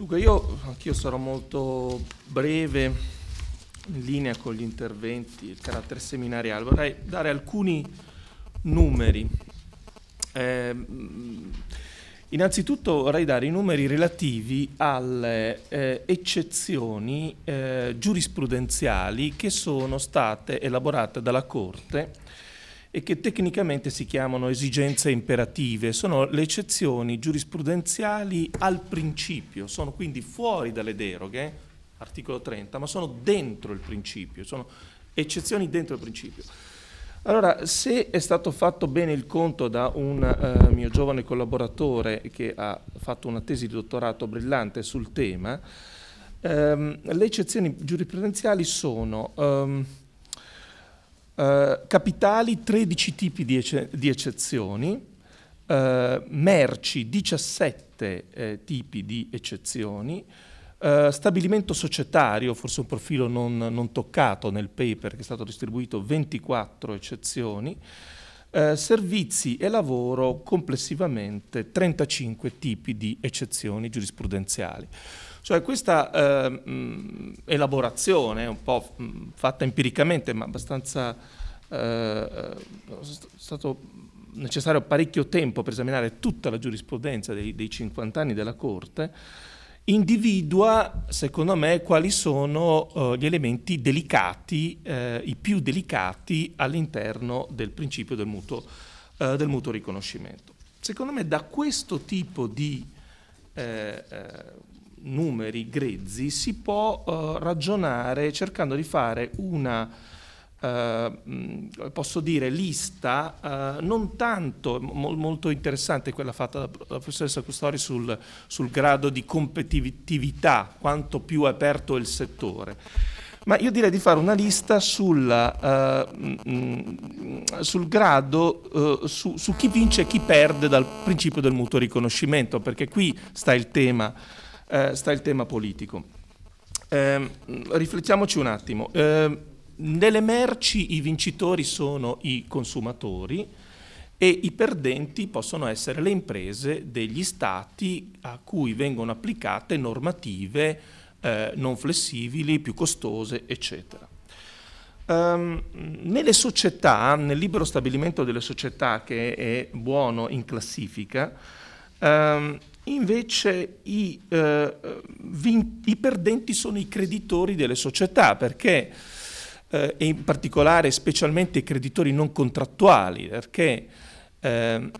Dunque io anch'io sarò molto breve in linea con gli interventi, il carattere seminariale. Vorrei dare alcuni numeri. Eh, innanzitutto vorrei dare i numeri relativi alle eh, eccezioni eh, giurisprudenziali che sono state elaborate dalla Corte e che tecnicamente si chiamano esigenze imperative. Sono le eccezioni giurisprudenziali al principio, sono quindi fuori dalle deroghe, articolo 30, ma sono dentro il principio, sono eccezioni dentro il principio. Allora, se è stato fatto bene il conto da un uh, mio giovane collaboratore che ha fatto una tesi di dottorato brillante sul tema, um, le eccezioni giurisprudenziali sono um, uh, capitali 13 tipi di, ecce- di eccezioni, uh, merci 17 eh, tipi di eccezioni, Uh, stabilimento societario, forse un profilo non, non, toccato nel paper che è stato distribuito, 24 eccezioni, uh, servizi e lavoro complessivamente 35 tipi di eccezioni giurisprudenziali. Cioè questa uh, mh, elaborazione, un po' mh, fatta empiricamente, ma abbastanza è stato necessario parecchio tempo per esaminare tutta la giurisprudenza dei, dei 50 anni della Corte, individua, secondo me, quali sono uh, gli elementi delicati, uh, i più delicati all'interno del principio del mutuo, uh, del mutuo riconoscimento. Secondo me da questo tipo di numeri grezzi si può ragionare cercando di fare una Uh, posso dire, lista uh, non tanto, mo- molto interessante quella fatta dalla professoressa Custori sul, sul, grado di competitività, quanto più è aperto il settore. Ma io direi di fare una lista sulla, uh, mh, sul grado, su, su, chi vince e chi perde dal principio del mutuo riconoscimento, perché qui sta il tema, sta il tema politico. Ehm, riflettiamoci un attimo. Nelle merci i vincitori sono i consumatori e i perdenti possono essere le imprese degli stati a cui vengono applicate normative eh, non flessibili, più costose, eccetera. Um, nelle società, nel libero stabilimento delle società che è buono in classifica, um, invece i, uh, vin- i, perdenti sono i creditori delle società perché eh, e in particolare specialmente i creditori non contrattuali, perché eh,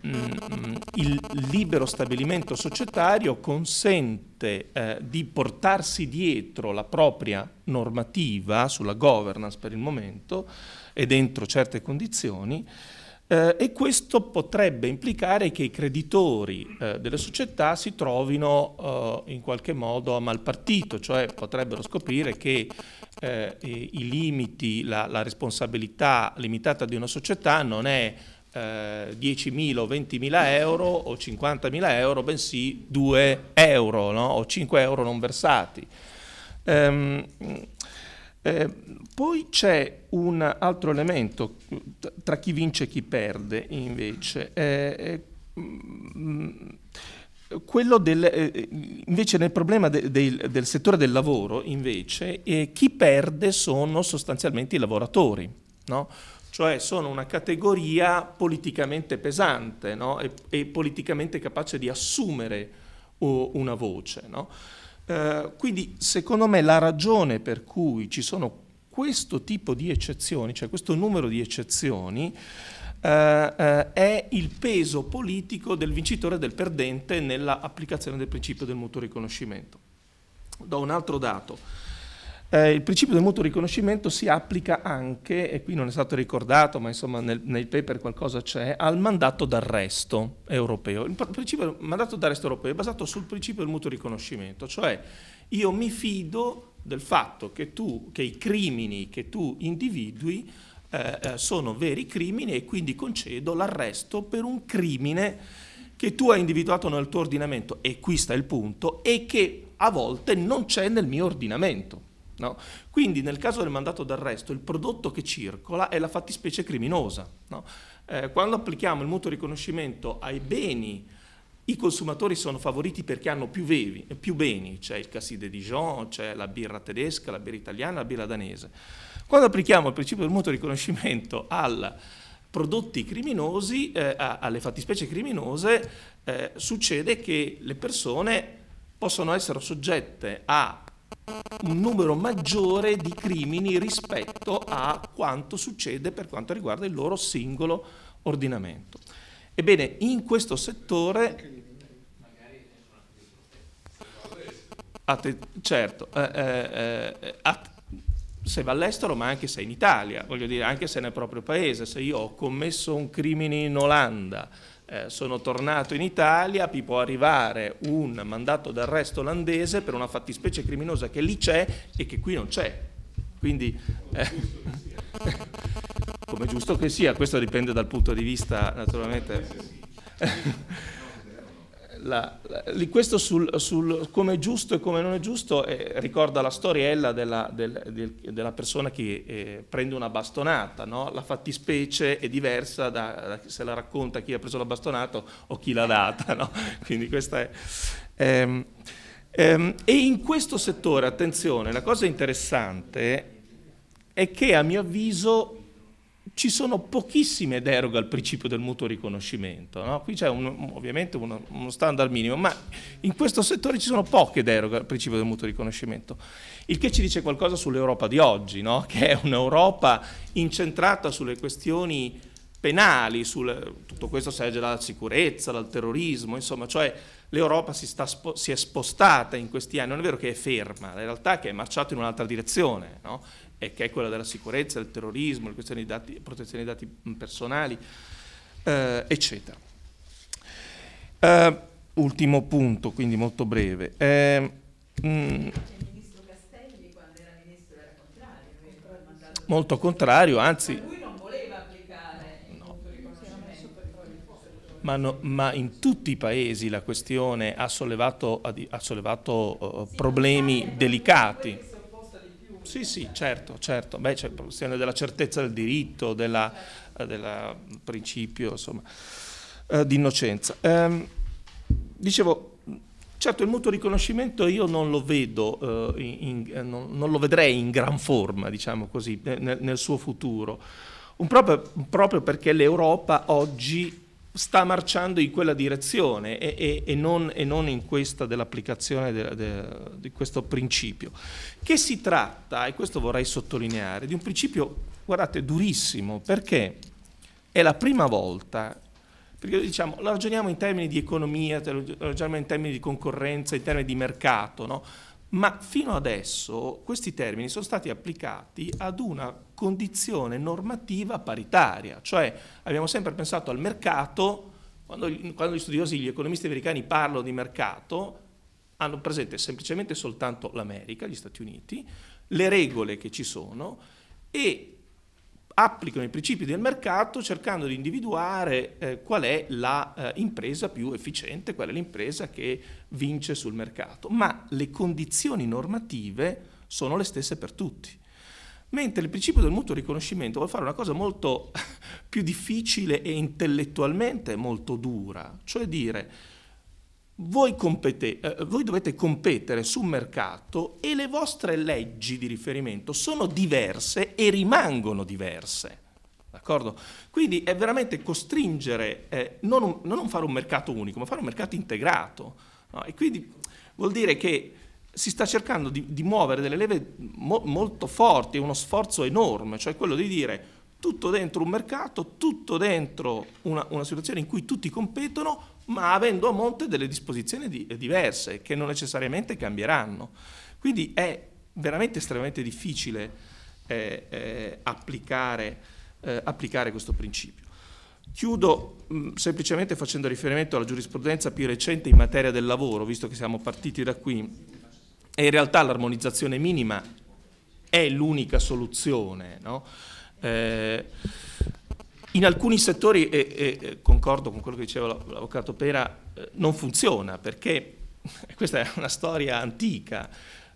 il libero stabilimento societario consente eh, di portarsi dietro la propria normativa sulla governance per il momento e dentro certe condizioni eh, e questo potrebbe implicare che i creditori eh, delle società si trovino eh, in qualche modo a malpartito, cioè potrebbero scoprire che eh, i limiti, la, la, responsabilità limitata di una società non è eh, 10.000 o 20.000 euro o 50.000 euro, bensì 2 euro no? o 5 euro non versati. Um, eh, poi c'è un altro elemento tra chi vince e chi perde, invece. Eh, eh, quello del, eh, invece nel problema de, de, del settore del lavoro, invece, eh, chi perde sono sostanzialmente i lavoratori, no? cioè sono una categoria politicamente pesante no? e, e, politicamente capace di assumere uh, una voce. No? Eh, quindi secondo me la ragione per cui ci sono questo tipo di eccezioni, cioè questo numero di eccezioni, eh, eh, è il peso politico del vincitore e del perdente nell'applicazione del principio del mutuo riconoscimento. Do un altro dato. Eh, il principio del mutuo riconoscimento si applica anche, e qui non è stato ricordato, ma insomma nel, nel paper qualcosa c'è, al mandato d'arresto europeo. Il principio del mandato d'arresto europeo è basato sul principio del mutuo riconoscimento, cioè io mi fido del fatto che, tu, che i crimini che tu individui eh, eh sono veri crimini e quindi concedo l'arresto per un crimine che tu hai individuato nel tuo ordinamento, e qui sta il punto, e che a volte non c'è nel mio ordinamento. No? Quindi nel caso del mandato d'arresto il prodotto che circola è la fattispecie criminosa. No? Eh, quando applichiamo il mutuo riconoscimento ai beni i consumatori sono favoriti perché hanno più, bevi, più beni, c'è il Cassis de Dijon, c'è la birra tedesca, la birra italiana, la birra danese. Quando applichiamo il principio del mutuo riconoscimento ai prodotti criminosi, eh, alle fattispecie criminose, eh, succede che le persone possono essere soggette a un numero maggiore di crimini rispetto a quanto succede per quanto riguarda il loro singolo ordinamento. Ebbene, in questo settore... Att- certo, eh, eh, eh, se va all'estero ma anche se in Italia, voglio dire, anche se nel proprio paese, se io ho commesso un crimine in Olanda, eh, sono tornato in Italia, mi può arrivare un mandato d'arresto olandese per una fattispecie criminosa che lì c'è e che qui non c'è. Quindi, eh, come giusto che sia, questo dipende dal punto di vista naturalmente la, la, questo sul, sul, come è giusto e come non è giusto eh, ricorda la storiella della, del, del, della persona che eh, prende una bastonata, no? la fattispecie è diversa da, da, se la racconta chi ha preso la bastonata o chi l'ha data, no? quindi questa è... Ehm, ehm, e in questo settore, attenzione, la cosa interessante è che a mio avviso ci sono pochissime deroghe al principio del mutuo riconoscimento. No? Qui c'è un, ovviamente uno, uno, standard minimo, ma in questo settore ci sono poche deroghe al principio del mutuo riconoscimento. Il che ci dice qualcosa sull'Europa di oggi, no? che è un'Europa incentrata sulle questioni penali, sulle, tutto questo serve dalla sicurezza, dal terrorismo, insomma, cioè l'Europa si, sta, si, è spostata in questi anni, non è vero che è ferma, in realtà è che è marciato in un'altra direzione, no? e che è quella della sicurezza, del terrorismo, le questioni di dati, protezione dei dati personali, eh, eccetera. Uh, ultimo punto, quindi molto breve. Eh, Castelli quando era ministro era contrario. Molto contrario, anzi... Ma lui non voleva applicare il no. Ma, no, ma, in tutti i paesi la questione ha sollevato, ha sollevato uh, problemi delicati. Sì, sì, certo, certo. Beh, c'è la questione della certezza del diritto, del principio, insomma, eh, di innocenza. Eh, dicevo, certo, il mutuo riconoscimento io non lo vedo, eh, in, in, non, non, lo vedrei in gran forma, diciamo così, nel, nel suo futuro. Proprio, proprio perché l'Europa oggi sta marciando in quella direzione e, e, e, non, e non, in questa dell'applicazione de, de, di questo principio. Che si tratta, e questo vorrei sottolineare, di un principio, guardate, durissimo, perché è la prima volta, perché diciamo, la ragioniamo in termini di economia, la ragioniamo in termini di concorrenza, in termini di mercato, no? Ma fino adesso questi termini sono stati applicati ad una condizione normativa paritaria, cioè abbiamo sempre pensato al mercato, quando, quando gli studiosi, gli economisti americani parlano di mercato, hanno presente semplicemente soltanto l'America, gli Stati Uniti, le regole che ci sono e applicano i principi del mercato cercando di individuare eh, qual è l'impresa eh, più efficiente, qual è l'impresa che vince sul mercato, ma le condizioni normative sono le stesse per tutti. Mentre il principio del mutuo riconoscimento vuole fare una cosa molto più difficile e intellettualmente molto dura, cioè dire voi, compete, eh, voi, dovete competere su un mercato e le vostre leggi di riferimento sono diverse e rimangono diverse. D'accordo? Quindi è veramente costringere, eh, non, un, non, fare un mercato unico, ma fare un mercato integrato. No? E quindi vuol dire che si sta cercando di, di muovere delle leve mo, molto forti, uno sforzo enorme, cioè quello di dire tutto dentro un mercato, tutto dentro una, una situazione in cui tutti competono, ma avendo a monte delle disposizioni di, diverse che non necessariamente cambieranno. Quindi è veramente estremamente difficile eh, eh, applicare, eh, applicare, questo principio. Chiudo mh, semplicemente facendo riferimento alla giurisprudenza più recente in materia del lavoro, visto che siamo partiti da qui, e in realtà l'armonizzazione minima è l'unica soluzione. No? In alcuni settori, e, e, concordo con quello che diceva l'avvocato Pera, eh, non funziona perché questa è una storia antica.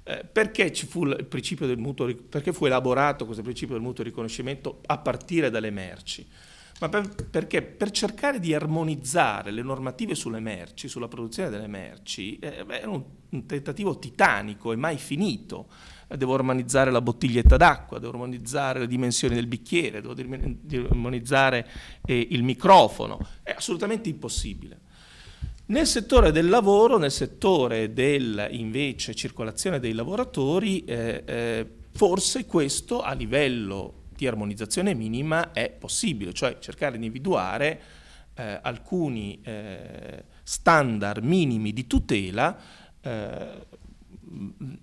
Eh, perché, fu mutuo, perché fu elaborato questo principio del mutuo riconoscimento a partire dalle merci? Ma per, perché per cercare di armonizzare le normative sulle merci, sulla produzione delle merci, eh, è un, un, tentativo titanico e mai finito. Eh, devo armonizzare la bottiglietta d'acqua, devo armonizzare le dimensioni del bicchiere, devo armonizzare eh, il microfono, è assolutamente impossibile. Nel settore del lavoro, nel settore della circolazione dei lavoratori, eh, eh, forse questo a livello di armonizzazione minima è possibile, cioè cercare di individuare eh, alcuni eh, standard minimi di tutela eh,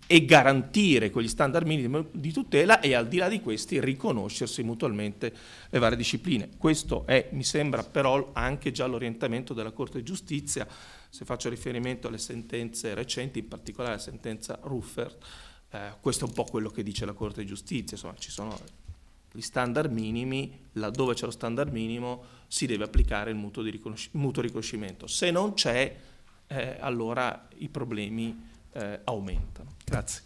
e garantire quegli standard minimi di tutela e al di là di questi riconoscersi mutualmente le varie discipline. Questo è, mi sembra però anche già l'orientamento della Corte di Giustizia, se faccio riferimento alle sentenze recenti, in particolare la sentenza Ruffert, eh, questo è un po' quello che dice la Corte di Giustizia, insomma ci sono gli standard minimi, laddove c'è lo standard minimo si deve applicare il mutuo, riconosci- mutuo riconoscimento, se non c'è eh, allora i problemi eh, aumentano. Grazie.